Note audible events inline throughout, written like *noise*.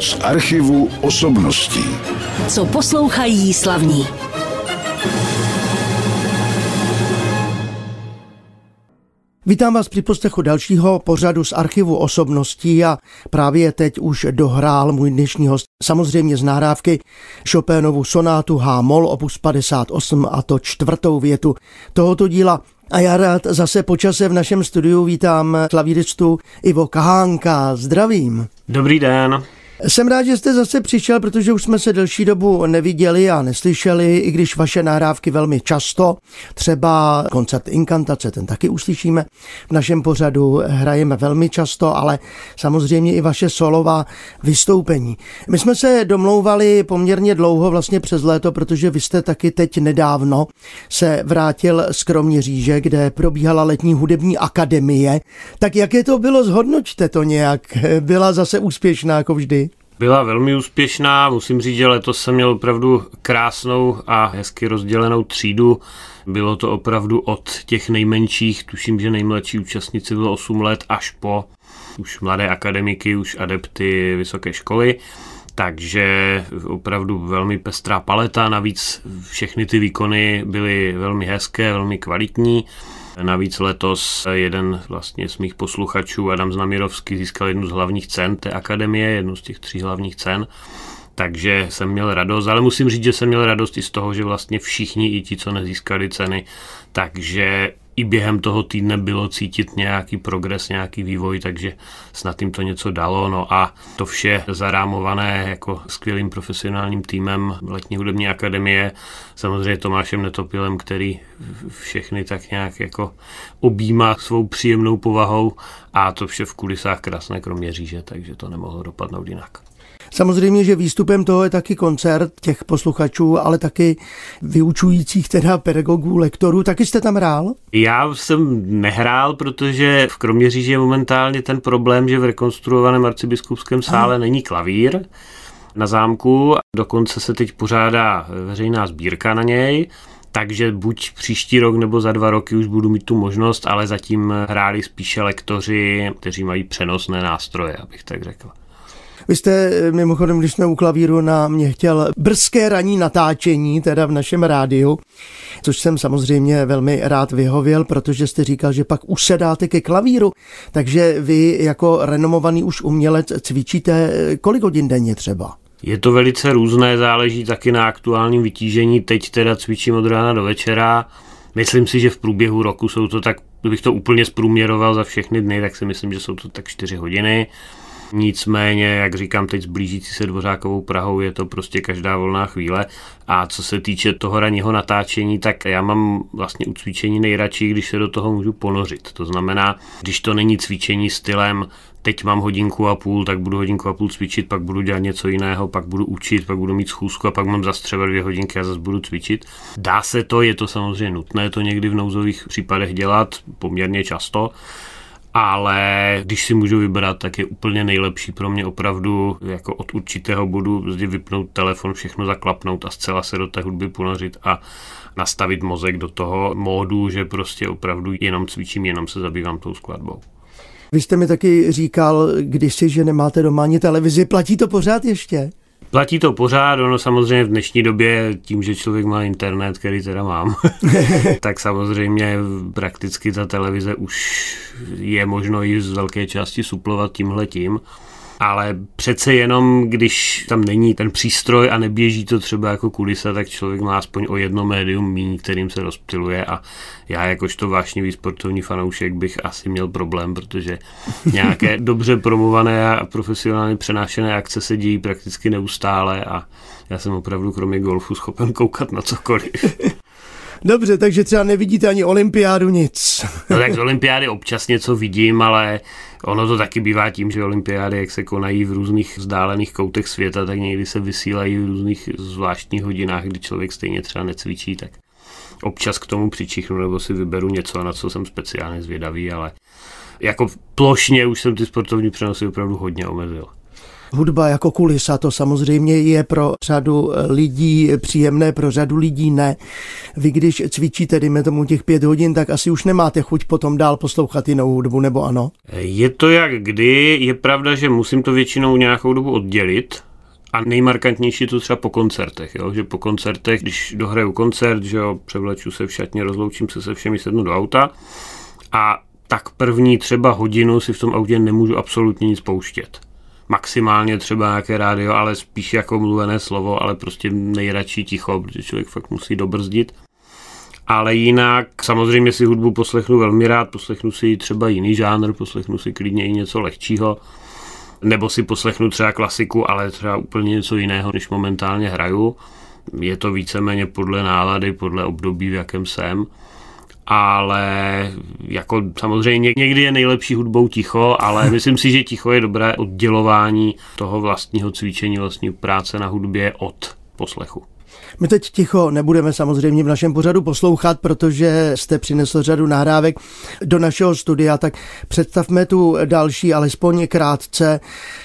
Z archivu osobností. Co poslouchají slavní. Vítám vás při poslechu dalšího pořadu z archivu osobností a právě teď už dohrál můj dnešní host samozřejmě z náhrávky Chopinovu sonátu H-moll opus 58 a to čtvrtou větu tohoto díla. A já rád zase počase v našem studiu vítám klavíristu Ivo Kahánka. Zdravím. Dobrý den. Jsem rád, že jste zase přišel, protože už jsme se delší dobu neviděli a neslyšeli, i když vaše nahrávky velmi často, třeba koncert Inkantace, ten taky uslyšíme v našem pořadu, hrajeme velmi často, ale samozřejmě i vaše solová vystoupení. My jsme se domlouvali poměrně dlouho, vlastně přes léto, protože vy jste taky teď nedávno se vrátil z Kroměříže, kde probíhala letní hudební akademie. Tak jaké to bylo, zhodnoťte to nějak. Byla zase úspěšná jako vždy? Byla velmi úspěšná, musím říct, že letos jsem měl opravdu krásnou a hezky rozdělenou třídu. Bylo to opravdu od těch nejmenších, tuším, že nejmladší účastnici bylo 8 let, až po už mladé akademiky, už adepty vysoké školy. Takže opravdu velmi pestrá paleta, navíc všechny ty výkony byly velmi hezké, velmi kvalitní. Navíc letos jeden vlastně z mých posluchačů, Adam Znamirovský, získal jednu z hlavních cen té akademie, jednu z těch tří hlavních cen. Takže jsem měl radost, ale musím říct, že jsem měl radost i z toho, že vlastně všichni, i ti, co nezískali ceny, takže i během toho týdne bylo cítit nějaký progres, nějaký vývoj, takže snad jim to něco dalo. No a to vše zarámované jako skvělým profesionálním týmem Letní hudební akademie, samozřejmě Tomášem Netopilem, který všechny tak nějak jako objímá svou příjemnou povahou a to vše v kulisách krásné kroměříže, takže to nemohlo dopadnout jinak. Samozřejmě, že výstupem toho je taky koncert těch posluchačů, ale taky vyučujících teda pedagogů, lektorů. Taky jste tam hrál? Já jsem nehrál, protože v Kroměříži je momentálně ten problém, že v rekonstruovaném arcibiskupském sále Aha. není klavír na zámku. Dokonce se teď pořádá veřejná sbírka na něj. Takže buď příští rok nebo za dva roky už budu mít tu možnost, ale zatím hráli spíše lektoři, kteří mají přenosné nástroje, abych tak řekl. Vy jste eh, mimochodem, když jsme u klavíru na mě chtěl brzké ranní natáčení, teda v našem rádiu, což jsem samozřejmě velmi rád vyhověl, protože jste říkal, že pak usedáte ke klavíru, takže vy jako renomovaný už umělec cvičíte eh, kolik hodin denně třeba? Je to velice různé, záleží taky na aktuálním vytížení. Teď teda cvičím od rána do večera. Myslím si, že v průběhu roku jsou to tak, kdybych to úplně zprůměroval za všechny dny, tak si myslím, že jsou to tak 4 hodiny. Nicméně, jak říkám, teď zblížící se Dvořákovou Prahou je to prostě každá volná chvíle. A co se týče toho ranního natáčení, tak já mám vlastně u cvičení nejradši, když se do toho můžu ponořit. To znamená, když to není cvičení stylem teď mám hodinku a půl, tak budu hodinku a půl cvičit, pak budu dělat něco jiného, pak budu učit, pak budu mít schůzku a pak mám zase třeba dvě hodinky a zase budu cvičit. Dá se to, je to samozřejmě nutné to někdy v nouzových případech dělat poměrně často, ale když si můžu vybrat, tak je úplně nejlepší pro mě opravdu jako od určitého bodu vypnout telefon, všechno zaklapnout a zcela se do té hudby ponořit a nastavit mozek do toho módu, že prostě opravdu jenom cvičím, jenom se zabývám tou skladbou. Vy jste mi taky říkal kdysi, že nemáte doma ani televizi. Platí to pořád ještě? Platí to pořád, ono samozřejmě v dnešní době tím, že člověk má internet, který teda mám, *laughs* *laughs* tak samozřejmě prakticky ta televize už je možno i z velké části suplovat tímhle tím ale přece jenom, když tam není ten přístroj a neběží to třeba jako kulisa, tak člověk má aspoň o jedno médium míní, kterým se rozptiluje a já jakožto vášnivý sportovní fanoušek bych asi měl problém, protože *laughs* nějaké dobře promované a profesionálně přenášené akce se dějí prakticky neustále a já jsem opravdu kromě golfu schopen koukat na cokoliv. *laughs* Dobře, takže třeba nevidíte ani olympiádu nic. No tak z olympiády občas něco vidím, ale ono to taky bývá tím, že olympiády, jak se konají v různých vzdálených koutech světa, tak někdy se vysílají v různých zvláštních hodinách, kdy člověk stejně třeba necvičí, tak občas k tomu přičichnu nebo si vyberu něco, na co jsem speciálně zvědavý, ale jako plošně už jsem ty sportovní přenosy opravdu hodně omezil. Hudba jako kulisa, to samozřejmě je pro řadu lidí příjemné, pro řadu lidí ne. Vy když cvičíte, dejme tomu těch pět hodin, tak asi už nemáte chuť potom dál poslouchat jinou hudbu, nebo ano? Je to jak kdy, je pravda, že musím to většinou nějakou dobu oddělit, a nejmarkantnější to třeba po koncertech, jo? že po koncertech, když dohraju koncert, že jo, převleču se v šatně, rozloučím se se všemi, sednu do auta a tak první třeba hodinu si v tom autě nemůžu absolutně nic pouštět. Maximálně třeba nějaké rádio, ale spíš jako mluvené slovo, ale prostě nejradši ticho, protože člověk fakt musí dobrzdit. Ale jinak samozřejmě si hudbu poslechnu velmi rád, poslechnu si třeba jiný žánr, poslechnu si klidně i něco lehčího nebo si poslechnu třeba klasiku, ale třeba úplně něco jiného, než momentálně hraju. Je to víceméně podle nálady, podle období, v jakém jsem. Ale jako samozřejmě někdy je nejlepší hudbou ticho, ale *laughs* myslím si, že ticho je dobré oddělování toho vlastního cvičení, vlastní práce na hudbě od poslechu. My teď ticho nebudeme samozřejmě v našem pořadu poslouchat, protože jste přinesl řadu nahrávek do našeho studia, tak představme tu další, alespoň krátce.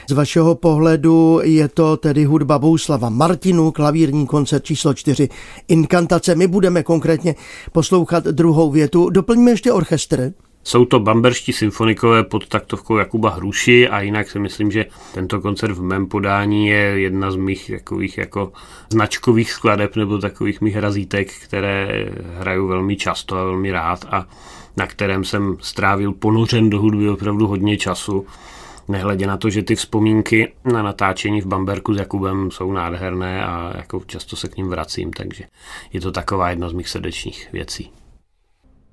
Z vašeho pohledu je to tedy hudba Bouslava Martinu, klavírní koncert číslo 4, Inkantace. My budeme konkrétně poslouchat druhou větu. Doplňme ještě orchestr. Jsou to bamberští symfonikové pod taktovkou Jakuba Hruši a jinak si myslím, že tento koncert v mém podání je jedna z mých takových jako značkových skladeb nebo takových mých razítek, které hraju velmi často a velmi rád a na kterém jsem strávil ponořen do hudby opravdu hodně času. Nehledě na to, že ty vzpomínky na natáčení v Bamberku s Jakubem jsou nádherné a jako často se k ním vracím, takže je to taková jedna z mých srdečních věcí.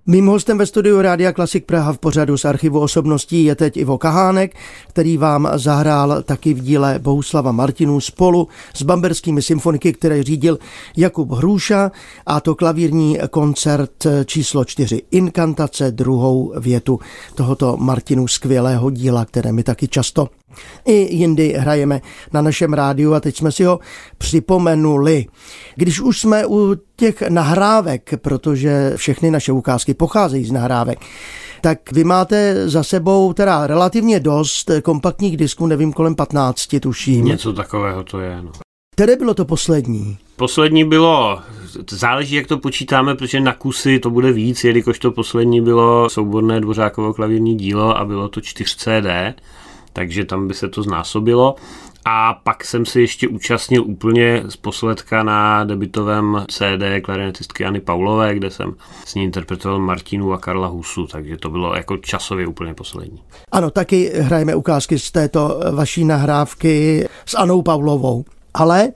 Mým hostem ve studiu Rádia Klasik Praha v pořadu z archivu osobností je teď Ivo Kahánek, který vám zahrál taky v díle Bohuslava Martinů spolu s bamberskými symfoniky, které řídil Jakub Hruša a to klavírní koncert číslo čtyři Inkantace, druhou větu tohoto Martinu skvělého díla, které mi taky často i jindy hrajeme na našem rádiu a teď jsme si ho připomenuli. Když už jsme u těch nahrávek, protože všechny naše ukázky pocházejí z nahrávek, tak vy máte za sebou teda relativně dost kompaktních disků, nevím, kolem 15 tuším. Něco takového to je, no. Které bylo to poslední? Poslední bylo, záleží, jak to počítáme, protože na kusy to bude víc, jelikož to poslední bylo souborné dvořákovo klavírní dílo a bylo to 4 CD takže tam by se to znásobilo. A pak jsem se ještě účastnil úplně z posledka na debitovém CD klarinetistky Jany Paulové, kde jsem s ní interpretoval Martinu a Karla Husu, takže to bylo jako časově úplně poslední. Ano, taky hrajeme ukázky z této vaší nahrávky s Anou Pavlovou. Ale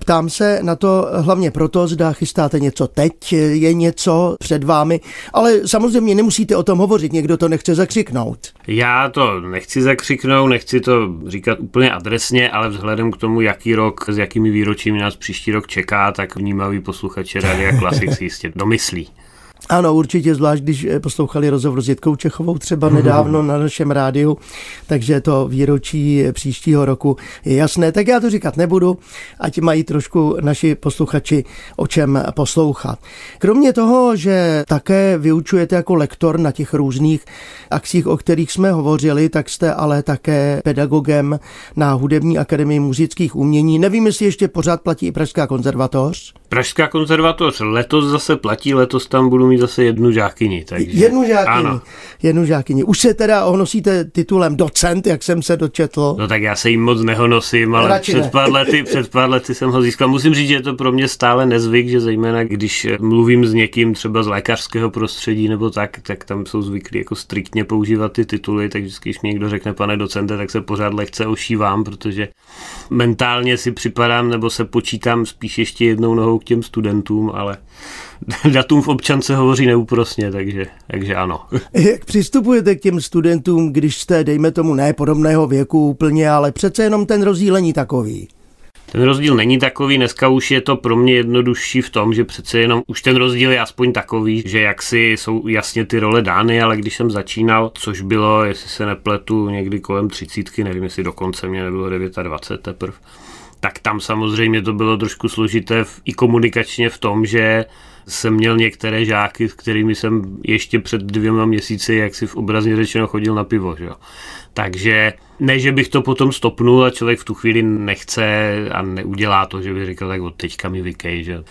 ptám se na to hlavně proto, zda chystáte něco teď, je něco před vámi, ale samozřejmě nemusíte o tom hovořit, někdo to nechce zakřiknout. Já to nechci zakřiknout, nechci to říkat úplně adresně, ale vzhledem k tomu, jaký rok, s jakými výročími nás příští rok čeká, tak vnímavý posluchače Radia Klasik si jistě domyslí. Ano, určitě, zvlášť když eh, poslouchali rozhovor s Jitkou Čechovou třeba mhm. nedávno na našem rádiu, takže to výročí příštího roku je jasné. Tak já to říkat nebudu, ať mají trošku naši posluchači o čem poslouchat. Kromě toho, že také vyučujete jako lektor na těch různých akcích, o kterých jsme hovořili, tak jste ale také pedagogem na Hudební akademii muzických umění. Nevím, jestli ještě pořád platí i Pražská konzervatoř. Pražská konzervatoř letos zase platí, letos tam budu mít zase jednu žákyni. Takže... Jednu žákyni. Ano. Jednu žákyni. Už se teda ohnosíte titulem docent, jak jsem se dočetl. No tak já se jim moc nehonosím, ale před pár, lety, před pár lety jsem ho získal. Musím říct, že je to pro mě stále nezvyk, že zejména když mluvím s někým třeba z lékařského prostředí nebo tak, tak tam jsou zvyklí jako striktně používat ty tituly, takže když mi někdo řekne pane docente, tak se pořád lehce ošívám, protože mentálně si připadám nebo se počítám spíš ještě jednou nohou k těm studentům, ale *laughs* datum v občance hovoří neúprosně, takže, takže ano. *laughs* Jak přistupujete k těm studentům, když jste, dejme tomu, ne podobného věku úplně, ale přece jenom ten rozdíl není takový? Ten rozdíl není takový, dneska už je to pro mě jednodušší v tom, že přece jenom už ten rozdíl je aspoň takový, že jaksi jsou jasně ty role dány, ale když jsem začínal, což bylo, jestli se nepletu, někdy kolem třicítky, nevím, jestli dokonce mě nebylo 29 teprve, tak tam samozřejmě to bylo trošku složité v, i komunikačně v tom, že jsem měl některé žáky, s kterými jsem ještě před dvěma měsíci, jak si v obrazně řečeno, chodil na pivo. Že? Takže ne, že bych to potom stopnul a člověk v tu chvíli nechce a neudělá to, že by říkal, tak od teďka mi vykej, že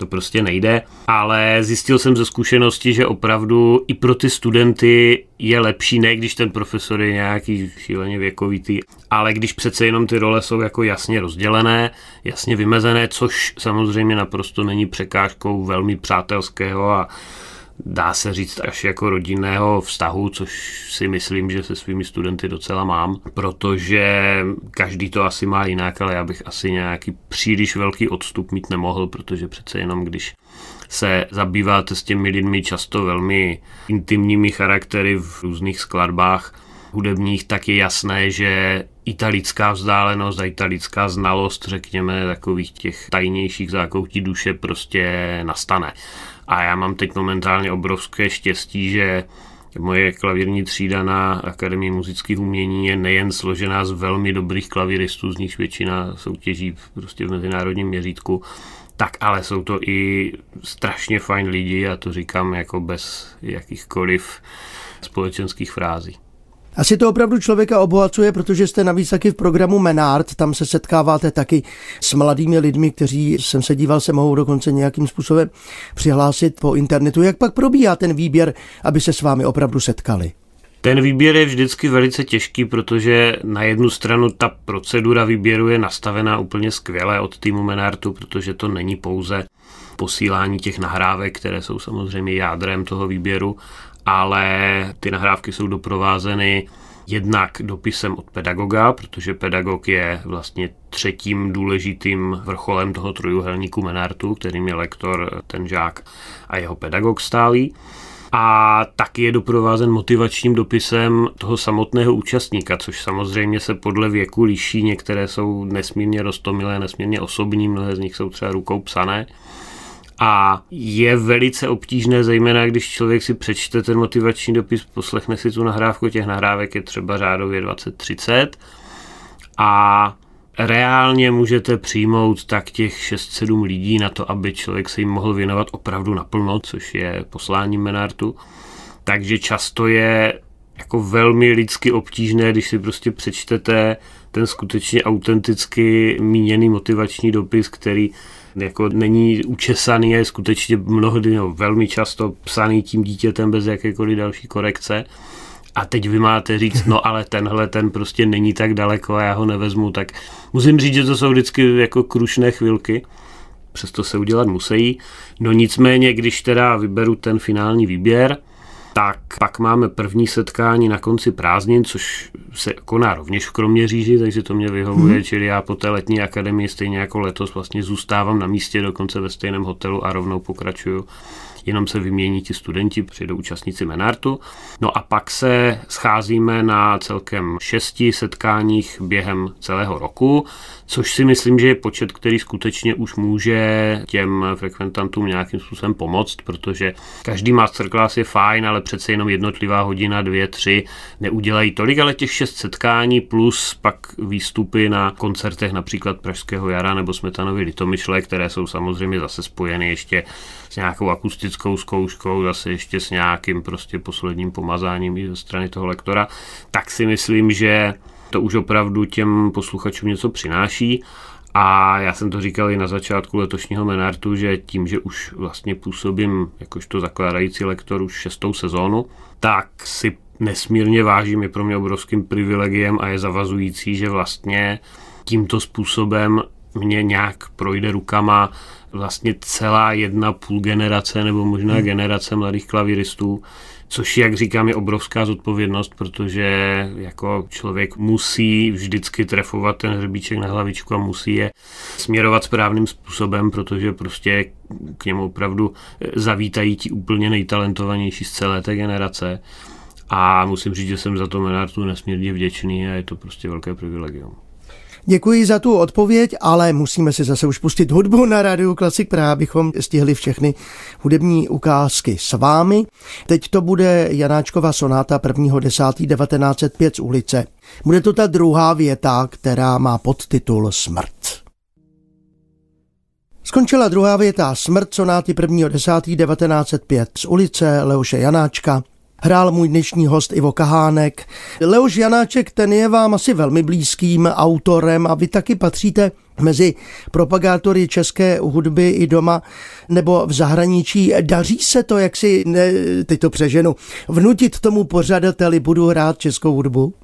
to prostě nejde, ale zjistil jsem ze zkušenosti, že opravdu i pro ty studenty je lepší, ne když ten profesor je nějaký šíleně věkovitý, ale když přece jenom ty role jsou jako jasně rozdělené, jasně vymezené, což samozřejmě naprosto není překážkou velmi přátelského a dá se říct až jako rodinného vztahu, což si myslím, že se svými studenty docela mám, protože každý to asi má jinak, ale já bych asi nějaký příliš velký odstup mít nemohl, protože přece jenom když se zabýváte s těmi lidmi často velmi intimními charaktery v různých skladbách hudebních, tak je jasné, že italická vzdálenost a italická znalost, řekněme, takových těch tajnějších zákoutí duše prostě nastane. A já mám teď momentálně obrovské štěstí, že moje klavírní třída na Akademii muzických umění je nejen složená z velmi dobrých klavíristů, z nich většina soutěží prostě v mezinárodním měřítku, tak ale jsou to i strašně fajn lidi a to říkám jako bez jakýchkoliv společenských frází. Asi to opravdu člověka obohacuje, protože jste navíc taky v programu Menard, tam se setkáváte taky s mladými lidmi, kteří jsem se díval, se mohou dokonce nějakým způsobem přihlásit po internetu. Jak pak probíhá ten výběr, aby se s vámi opravdu setkali? Ten výběr je vždycky velice těžký, protože na jednu stranu ta procedura výběru je nastavená úplně skvěle od týmu Menartu, protože to není pouze posílání těch nahrávek, které jsou samozřejmě jádrem toho výběru, ale ty nahrávky jsou doprovázeny jednak dopisem od pedagoga, protože pedagog je vlastně třetím důležitým vrcholem toho trojuhelníku Menartu, kterým je lektor, ten žák a jeho pedagog stálý. A taky je doprovázen motivačním dopisem toho samotného účastníka, což samozřejmě se podle věku liší. Některé jsou nesmírně roztomilé, nesmírně osobní, mnohé z nich jsou třeba rukou psané. A je velice obtížné, zejména když člověk si přečte ten motivační dopis, poslechne si tu nahrávku, těch nahrávek je třeba řádově 20-30 a reálně můžete přijmout tak těch 6-7 lidí na to, aby člověk se jim mohl věnovat opravdu naplno, což je poslání Menartu. Takže často je jako velmi lidsky obtížné, když si prostě přečtete ten skutečně autenticky míněný motivační dopis, který jako není učesaný, je skutečně mnohdy, no, velmi často psaný tím dítětem bez jakékoliv další korekce. A teď vy máte říct, no ale tenhle ten prostě není tak daleko a já ho nevezmu, tak musím říct, že to jsou vždycky jako krušné chvilky, přesto se udělat musí. No nicméně, když teda vyberu ten finální výběr, tak pak máme první setkání na konci prázdnin, což se koná rovněž v Kroměříži, takže to mě vyhovuje, hmm. čili já po té letní akademii stejně jako letos vlastně zůstávám na místě dokonce ve stejném hotelu a rovnou pokračuju jenom se vymění ti studenti, přijdou účastníci Menartu. No a pak se scházíme na celkem šesti setkáních během celého roku, což si myslím, že je počet, který skutečně už může těm frekventantům nějakým způsobem pomoct, protože každý masterclass je fajn, ale přece jenom jednotlivá hodina, dvě, tři neudělají tolik, ale těch šest setkání plus pak výstupy na koncertech například Pražského jara nebo Smetanovy Litomyšle, které jsou samozřejmě zase spojeny ještě s nějakou akustickou zkouškou, zase ještě s nějakým prostě posledním pomazáním ze strany toho lektora, tak si myslím, že to už opravdu těm posluchačům něco přináší. A já jsem to říkal i na začátku letošního Menartu, že tím, že už vlastně působím jakožto zakládající lektor už šestou sezónu, tak si nesmírně vážím, je pro mě obrovským privilegiem a je zavazující, že vlastně tímto způsobem mě nějak projde rukama vlastně celá jedna půl generace nebo možná hmm. generace mladých klavíristů, což, jak říkám, je obrovská zodpovědnost, protože jako člověk musí vždycky trefovat ten hřebíček na hlavičku a musí je směrovat správným způsobem, protože prostě k němu opravdu zavítají ti úplně nejtalentovanější z celé té generace. A musím říct, že jsem za to Menartu nesmírně vděčný a je to prostě velké privilegium. Děkuji za tu odpověď, ale musíme si zase už pustit hudbu na rádiu Klasik Praha, abychom stihli všechny hudební ukázky s vámi. Teď to bude Janáčkova sonáta 1.10.1905 z ulice. Bude to ta druhá věta, která má podtitul Smrt. Skončila druhá věta smrt sonáty 1.10.1905 z ulice Leoše Janáčka. Hrál můj dnešní host Ivo Kahánek. Leoš Janáček, ten je vám asi velmi blízkým autorem a vy taky patříte mezi propagátory české hudby i doma nebo v zahraničí. Daří se to, jak si, ne, teď to přeženu, vnutit tomu pořadateli, budu hrát českou hudbu?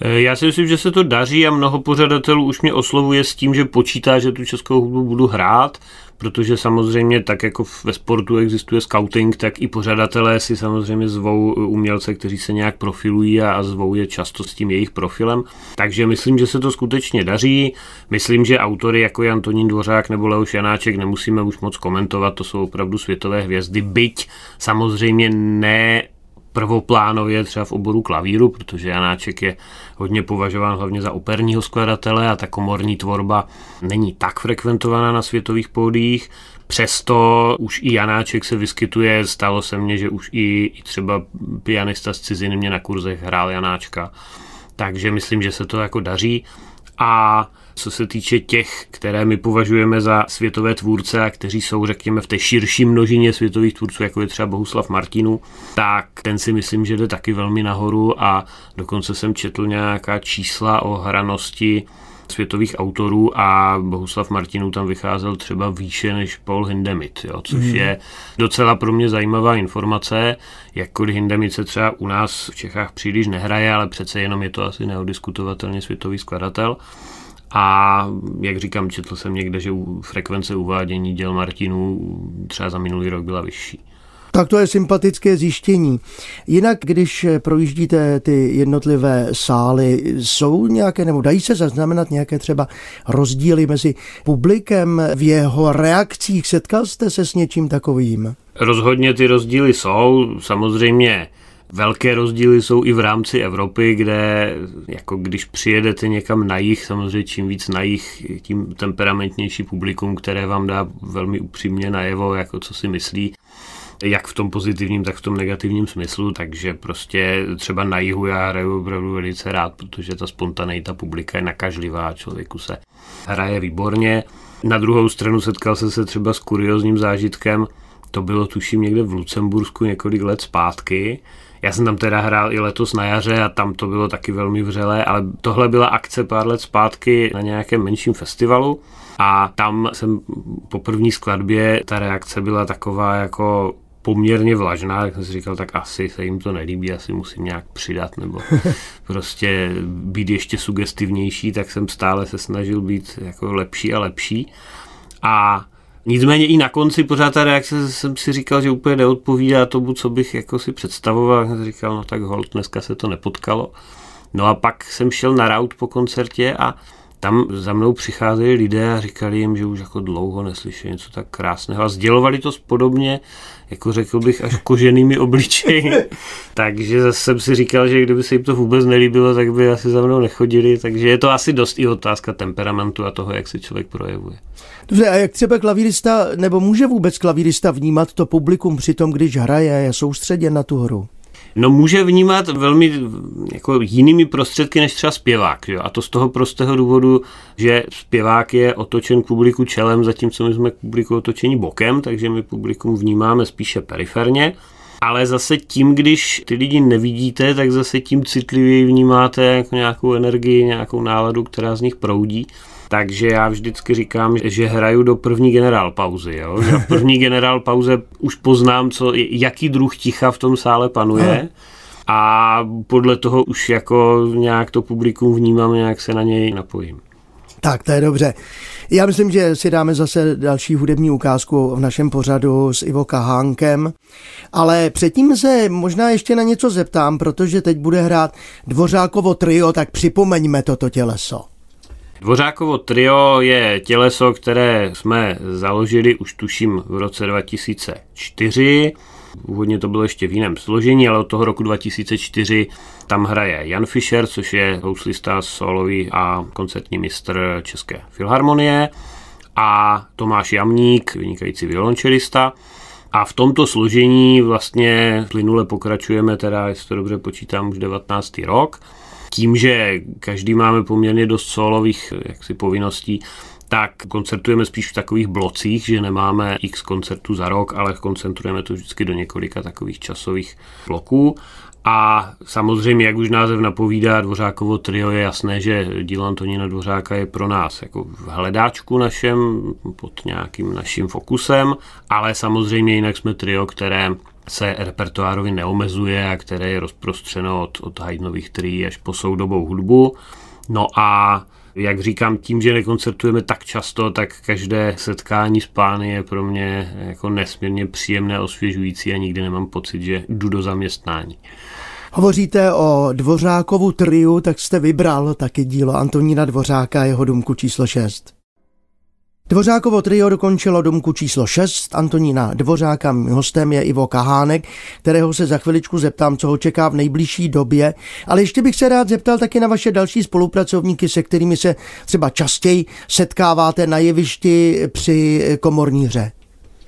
Eh, já si myslím, že se to daří a mnoho pořadatelů už mě oslovuje s tím, že počítá, že tu českou hudbu budu hrát, protože samozřejmě tak jako ve sportu existuje scouting, tak i pořadatelé si samozřejmě zvou umělce, kteří se nějak profilují a zvou je často s tím jejich profilem. Takže myslím, že se to skutečně daří. Myslím, že autory jako je Antonín Dvořák nebo Leoš Janáček nemusíme už moc komentovat, to jsou opravdu světové hvězdy, byť samozřejmě ne prvoplánově třeba v oboru klavíru, protože Janáček je hodně považován hlavně za operního skladatele a ta komorní tvorba není tak frekventovaná na světových pódiích. Přesto už i Janáček se vyskytuje, stalo se mně, že už i, i třeba pianista z ciziny mě na kurzech hrál Janáčka. Takže myslím, že se to jako daří. A co se týče těch, které my považujeme za světové tvůrce a kteří jsou, řekněme, v té širší množině světových tvůrců, jako je třeba Bohuslav Martinu, tak ten si myslím, že jde taky velmi nahoru a dokonce jsem četl nějaká čísla o hranosti světových autorů a Bohuslav Martinů tam vycházel třeba výše než Paul Hindemith, jo, což hmm. je docela pro mě zajímavá informace, jakkoliv Hindemith se třeba u nás v Čechách příliš nehraje, ale přece jenom je to asi neodiskutovatelně světový skladatel. A jak říkám, četl jsem někde, že frekvence uvádění děl Martinů třeba za minulý rok byla vyšší. Tak to je sympatické zjištění. Jinak, když projíždíte ty jednotlivé sály, jsou nějaké, nebo dají se zaznamenat nějaké třeba rozdíly mezi publikem v jeho reakcích? Setkal jste se s něčím takovým? Rozhodně ty rozdíly jsou. Samozřejmě Velké rozdíly jsou i v rámci Evropy, kde jako když přijedete někam na jich, samozřejmě čím víc na jich, tím temperamentnější publikum, které vám dá velmi upřímně najevo, jako co si myslí jak v tom pozitivním, tak v tom negativním smyslu, takže prostě třeba na jihu já hraju opravdu velice rád, protože ta spontaneita publika je nakažlivá, člověku se hraje výborně. Na druhou stranu setkal jsem se třeba s kuriozním zážitkem, to bylo tuším někde v Lucembursku několik let zpátky, já jsem tam teda hrál i letos na jaře a tam to bylo taky velmi vřelé, ale tohle byla akce pár let zpátky na nějakém menším festivalu a tam jsem po první skladbě, ta reakce byla taková jako poměrně vlažná, tak jsem si říkal, tak asi se jim to nelíbí, asi musím nějak přidat nebo *laughs* prostě být ještě sugestivnější, tak jsem stále se snažil být jako lepší a lepší. A Nicméně i na konci pořád ta reakce jsem si říkal, že úplně neodpovídá tomu, co bych jako si představoval. Jsem říkal, no tak hold, dneska se to nepotkalo. No a pak jsem šel na raut po koncertě a tam za mnou přicházeli lidé a říkali jim, že už jako dlouho neslyšeli něco tak krásného a sdělovali to podobně, jako řekl bych, až koženými obličeji. *laughs* takže zase jsem si říkal, že kdyby se jim to vůbec nelíbilo, tak by asi za mnou nechodili, takže je to asi dost i otázka temperamentu a toho, jak se člověk projevuje. Dobře, a jak třeba klavírista, nebo může vůbec klavírista vnímat to publikum při tom, když hraje, je soustředěn na tu hru? No může vnímat velmi jako jinými prostředky než třeba zpěvák. Jo? A to z toho prostého důvodu, že zpěvák je otočen publiku čelem, zatímco my jsme k publiku otočení bokem, takže my publikum vnímáme spíše periferně. Ale zase tím, když ty lidi nevidíte, tak zase tím citlivěji vnímáte jako nějakou energii, nějakou náladu, která z nich proudí. Takže já vždycky říkám, že hraju do první generál pauzy. Jo? V *laughs* první generál pauze už poznám, co, jaký druh ticha v tom sále panuje. A podle toho už jako nějak to publikum vnímám, nějak se na něj napojím. Tak, to je dobře. Já myslím, že si dáme zase další hudební ukázku v našem pořadu s Ivo Kahánkem, ale předtím se možná ještě na něco zeptám, protože teď bude hrát Dvořákovo trio, tak připomeňme toto těleso. Dvořákovo trio je těleso, které jsme založili už tuším v roce 2004. Původně to bylo ještě v jiném složení, ale od toho roku 2004 tam hraje Jan Fischer, což je houslista solový a koncertní mistr České filharmonie a Tomáš Jamník, vynikající violončelista. A v tomto složení vlastně plynule pokračujeme, teda, jestli to dobře počítám, už 19. rok tím, že každý máme poměrně dost solových jaksi povinností, tak koncertujeme spíš v takových blocích, že nemáme x koncertů za rok, ale koncentrujeme to vždycky do několika takových časových bloků. A samozřejmě, jak už název napovídá, Dvořákovo trio je jasné, že dílo Antonína Dvořáka je pro nás jako v hledáčku našem, pod nějakým naším fokusem, ale samozřejmě jinak jsme trio, které se repertoárovi neomezuje a které je rozprostřeno od, od Haydnových trií až po soudobou hudbu. No a jak říkám, tím, že nekoncertujeme tak často, tak každé setkání s pány je pro mě jako nesmírně příjemné, osvěžující a nikdy nemám pocit, že jdu do zaměstnání. Hovoříte o Dvořákovu triu, tak jste vybral taky dílo Antonína Dvořáka, jeho důmku číslo 6. Dvořákovo trio dokončilo domku číslo 6 Antonína Dvořáka. Hostem je Ivo Kahánek, kterého se za chviličku zeptám, co ho čeká v nejbližší době. Ale ještě bych se rád zeptal taky na vaše další spolupracovníky, se kterými se třeba častěji setkáváte na jevišti při komorní hře.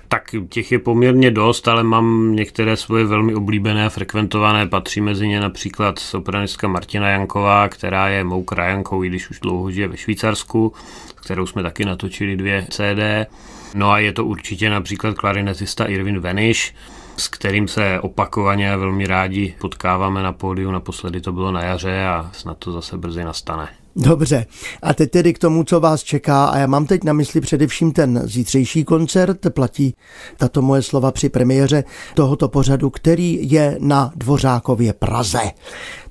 Tak těch je poměrně dost, ale mám některé svoje velmi oblíbené frekventované. Patří mezi ně například sopranistka Martina Janková, která je mou krajankou, i když už dlouho žije ve Švýcarsku, kterou jsme taky natočili dvě CD. No a je to určitě například klarinetista Irvin Veniš, s kterým se opakovaně velmi rádi potkáváme na pódiu. Naposledy to bylo na jaře a snad to zase brzy nastane. Dobře, a teď tedy k tomu, co vás čeká, a já mám teď na mysli především ten zítřejší koncert, platí tato moje slova při premiéře tohoto pořadu, který je na Dvořákově Praze.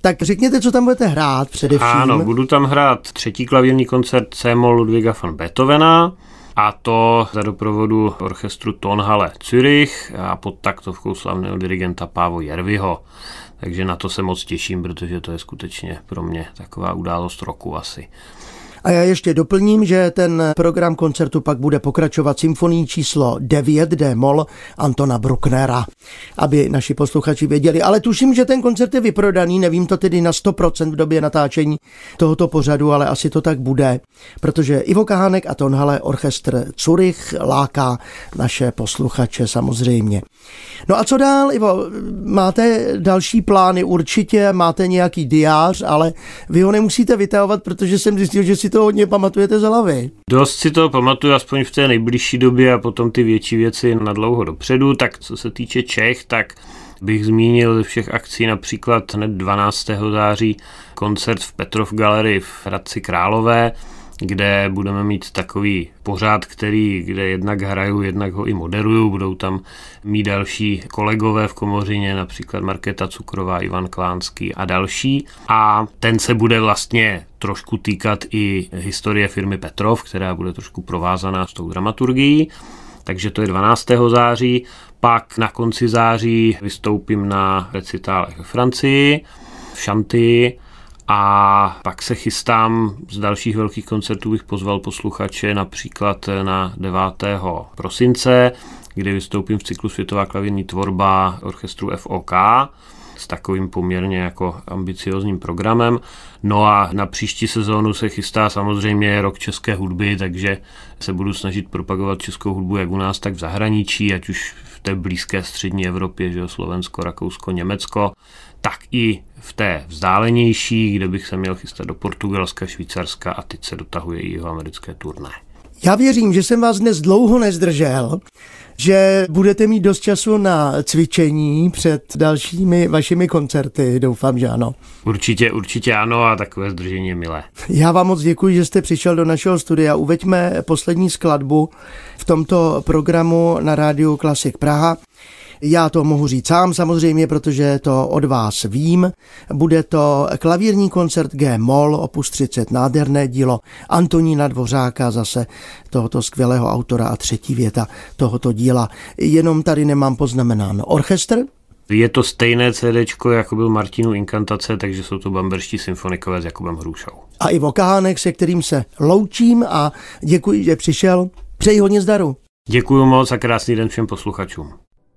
Tak řekněte, co tam budete hrát především. Ano, budu tam hrát třetí klavírní koncert C-moll Ludwiga van Beethovena, a to za doprovodu orchestru Tonhalle Zürich a pod taktovkou slavného dirigenta Pávo Jerviho. Takže na to se moc těším, protože to je skutečně pro mě taková událost roku asi. A já ještě doplním, že ten program koncertu pak bude pokračovat symfoní číslo 9 D mol Antona Brucknera, aby naši posluchači věděli. Ale tuším, že ten koncert je vyprodaný, nevím to tedy na 100% v době natáčení tohoto pořadu, ale asi to tak bude, protože Ivo Kahánek a Tonhale orchestr Zurich láká naše posluchače samozřejmě. No a co dál, Ivo? Máte další plány určitě, máte nějaký diář, ale vy ho nemusíte vytahovat, protože jsem zjistil, že si to hodně pamatujete z hlavy. Dost si to pamatuju, aspoň v té nejbližší době a potom ty větší věci na dlouho dopředu. Tak co se týče Čech, tak bych zmínil ze všech akcí například hned 12. září koncert v Petrov Galerii v Hradci Králové, kde budeme mít takový pořád, který, kde jednak hraju, jednak ho i moderuju. Budou tam mít další kolegové v komořině, například Markéta Cukrová, Ivan Klánský a další. A ten se bude vlastně trošku týkat i historie firmy Petrov, která bude trošku provázaná s tou dramaturgií. Takže to je 12. září. Pak na konci září vystoupím na recitálech ve Francii, v Šantii a pak se chystám z dalších velkých koncertů, bych pozval posluchače například na 9. prosince, kdy vystoupím v cyklu Světová klavírní tvorba orchestru FOK s takovým poměrně jako ambiciozním programem. No a na příští sezónu se chystá samozřejmě rok české hudby, takže se budu snažit propagovat českou hudbu jak u nás, tak v zahraničí, ať už v té blízké střední Evropě, že Slovensko, Rakousko, Německo, tak i v té vzdálenější, kde bych se měl chystat do Portugalska, Švýcarska a teď se dotahuje i jeho americké turné. Já věřím, že jsem vás dnes dlouho nezdržel, že budete mít dost času na cvičení před dalšími vašimi koncerty. Doufám, že ano. Určitě, určitě ano a takové zdržení je milé. Já vám moc děkuji, že jste přišel do našeho studia. Uveďme poslední skladbu v tomto programu na rádiu Klasik Praha. Já to mohu říct sám samozřejmě, protože to od vás vím. Bude to klavírní koncert G Moll, opus 30, nádherné dílo Antonína Dvořáka, zase tohoto skvělého autora a třetí věta tohoto díla. Jenom tady nemám poznamenán orchestr, je to stejné CD, jako byl Martinu Inkantace, takže jsou to bamberští symfonikové s Jakubem Hrušou. A i Vokánek, se kterým se loučím a děkuji, že přišel. Přeji hodně zdaru. Děkuji moc a krásný den všem posluchačům.